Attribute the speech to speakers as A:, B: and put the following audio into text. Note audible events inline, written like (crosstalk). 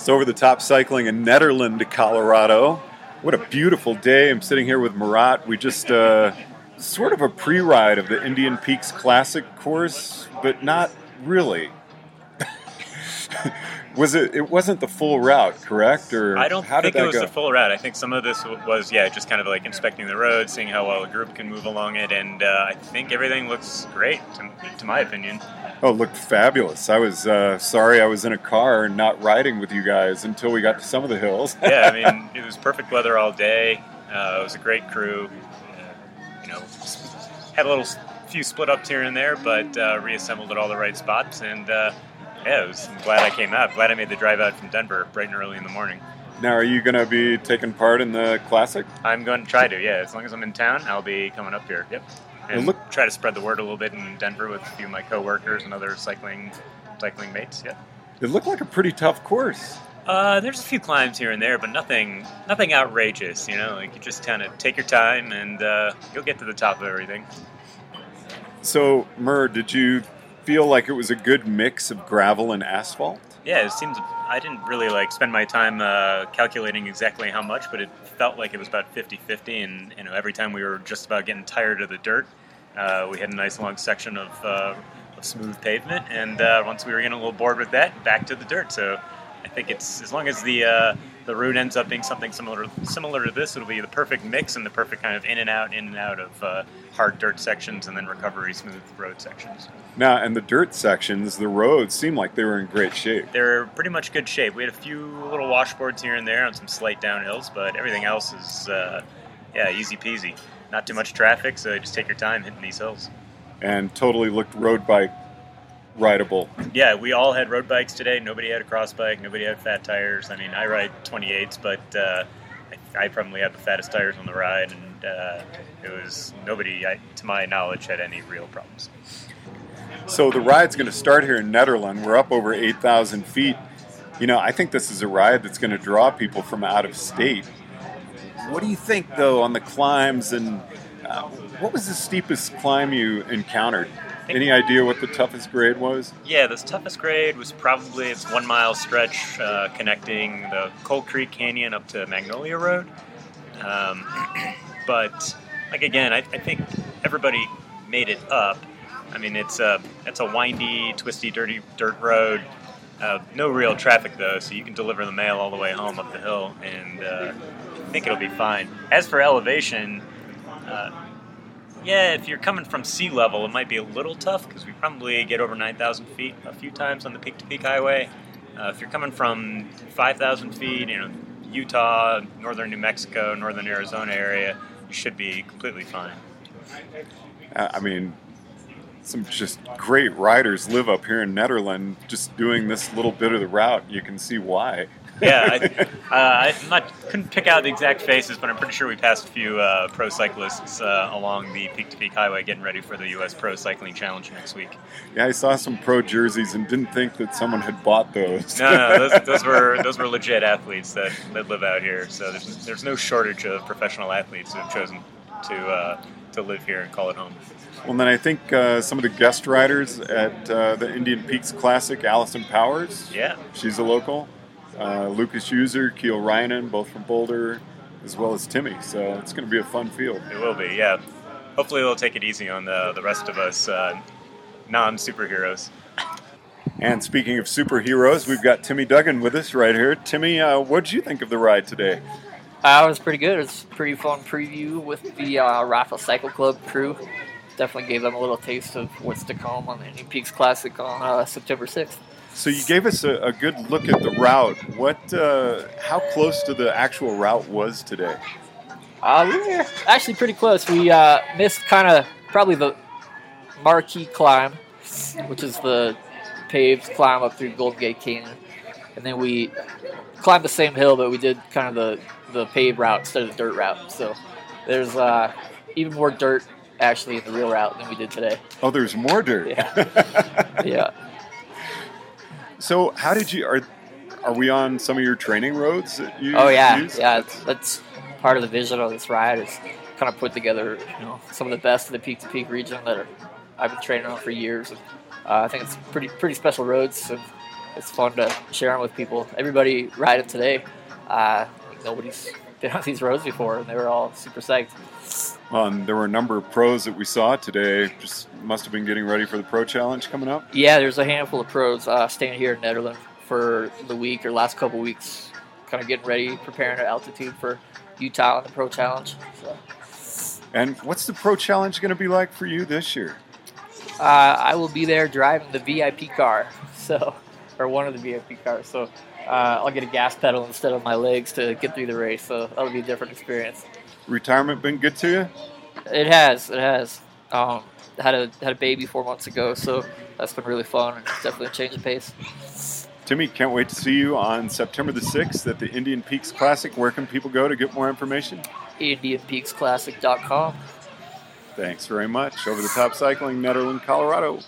A: It's over the top cycling in Nederland, Colorado. What a beautiful day. I'm sitting here with Marat. We just, uh, sort of a pre ride of the Indian Peaks Classic course, but not really. Was it? It wasn't the full route, correct? Or
B: I don't think it was
A: go?
B: the full route. I think some of this was, yeah, just kind of like inspecting the road, seeing how well a group can move along it, and uh, I think everything looks great, to, to my opinion.
A: Oh, it looked fabulous. I was uh, sorry I was in a car and not riding with you guys until we got to some of the hills.
B: Yeah, I mean, (laughs) it was perfect weather all day. Uh, it was a great crew. Uh, you know, had a little few split ups here and there, but uh, reassembled at all the right spots, and uh, yeah, was, I'm glad I came out. Glad I made the drive out from Denver bright and early in the morning.
A: now, are you going to be taking part in the classic?
B: I'm going to try to, yeah. As long as I'm in town, I'll be coming up here. Yep. And
A: Well, look-
B: try to spread the word a little bit in Denver with a few of my coworkers and other cycling cycling mates. Yeah.
A: It looked like a pretty tough course.
B: Uh, there's a few climbs here and there, but nothing nothing outrageous. You know, like you just kind of take your time and uh, you'll get to the top of everything.
A: So, Mur, did you feel like it was a good mix of gravel and asphalt?
B: Yeah, it seems I didn't really like spend my time uh, calculating exactly how much, but it felt like it was about 50-50 and you know every time we were just about getting tired of the dirt, uh, we had a nice long section of, uh, of smooth pavement, and uh, once we were getting a little bored with that, back to the dirt. So I think it's as long as the uh, the route ends up being something similar similar to this, it'll be the perfect mix and the perfect kind of in and out, in and out of uh, hard dirt sections and then recovery smooth road sections.
A: Now, and the dirt sections, the roads seem like they were in great shape.
B: they're pretty much good shape. We had a few little washboards here and there on some slight downhills, but everything else is, uh, yeah, easy peasy. Not too much traffic, so just take your time hitting these hills.
A: and totally looked road bike rideable.
B: Yeah, we all had road bikes today. Nobody had a cross bike. Nobody had fat tires. I mean, I ride 28s, but uh, I, I probably had the fattest tires on the ride, and uh, it was nobody, I, to my knowledge, had any real problems.
A: So the ride's going to start here in Nederland. We're up over 8,000 feet. You know, I think this is a ride that's going to draw people from out of state. What do you think, though, on the climbs and uh, what was the steepest climb you encountered? Any idea what the toughest grade was?
B: Yeah, this toughest grade was probably it's one mile stretch uh, connecting the Coal Creek Canyon up to Magnolia Road. Um, (clears throat) but like again, I, I think everybody made it up. I mean, it's a it's a windy, twisty, dirty dirt road. Uh, no real traffic though, so you can deliver the mail all the way home up the hill, and uh, I think it'll be fine. As for elevation, uh, yeah, if you're coming from sea level, it might be a little tough because we probably get over 9,000 feet a few times on the peak to peak highway. Uh, if you're coming from 5,000 feet, you know, Utah, northern New Mexico, northern Arizona area, you should be completely fine.
A: I mean, some just great riders live up here in Nederland just doing this little bit of the route. You can see why.
B: Yeah, I, uh, I'm not couldn't pick out the exact faces, but I'm pretty sure we passed a few uh, pro cyclists uh, along the peak to peak highway getting ready for the U.S. Pro Cycling Challenge next week.
A: Yeah, I saw some pro jerseys and didn't think that someone had bought those.
B: No, no, those, (laughs) those were those were legit athletes that, that live out here. So there's there's no shortage of professional athletes who have chosen to uh, to live here and call it home.
A: Well, then I think uh, some of the guest riders at uh, the Indian Peaks Classic, Alison Powers,
B: Yeah,
A: she's a local. Uh, Lucas Euser, Kiel Reijnen, both from Boulder, as well as Timmy. So it's going to be a fun field.
B: it will be. Yeah, hopefully they'll take it easy on the the rest of us uh, non superheroes.
A: And speaking of superheroes, we've got Timmy Duggan with us right here. Timmy, uh, what did you think of the ride today?
C: Uh, it was pretty good. It was a pretty fun preview with the uh, Rapha Cycle Club crew. Definitely gave them a little taste of what's to come on the Indian Peaks Classic on uh, September 6th.
A: So you gave us a, a good look at the route. What, uh, how close to the actual route was today?
C: Uh, we were actually pretty close. We uh, missed kind of probably the marquee climb, which is the paved climb up through Golden Gate Canyon. And then we climbed the same hill, but we did kind of the, the paved route instead of the dirt route. So there's uh, even more dirt actually in the real route than we did today.
A: Oh, there's more dirt.
C: Yeah. (laughs)
A: so how did you are are we on some of your training roads that you
C: Oh yeah,
A: use?
C: yeah. That's part of the vision of this ride is kind of put together, you know, some of the best of the peak to peak region that are, I've been training on for years. And, uh, I think it's pretty pretty special roads. And it's fun to share them with people. Everybody riding today, uh, nobody's been on these roads before, and they were all super psyched.
A: Um, there were a number of pros that we saw today. Just must have been getting ready for the Pro Challenge coming up.
C: Yeah, there's a handful of pros uh, staying here in Nederland for the week or last couple weeks, kind of getting ready, preparing at altitude for Utah and the Pro Challenge. So.
A: And what's the Pro Challenge going to be like for you this year?
C: Uh, I will be there driving the VIP car, (laughs) so or one of the VIP cars. So uh, I'll get a gas pedal instead of my legs to get through the race. So that'll be a different experience.
A: Retirement been good to you?
C: It has. It has. Um, had a had a baby four months ago, so that's been really fun and definitely a change of pace.
A: Timmy, can't wait to see you on September the 6th at the Indian Peaks Classic. Where can people go to get more information?
C: IndianPeaksClassic.com.
A: Thanks very much. Over the top cycling, Nederland, Colorado.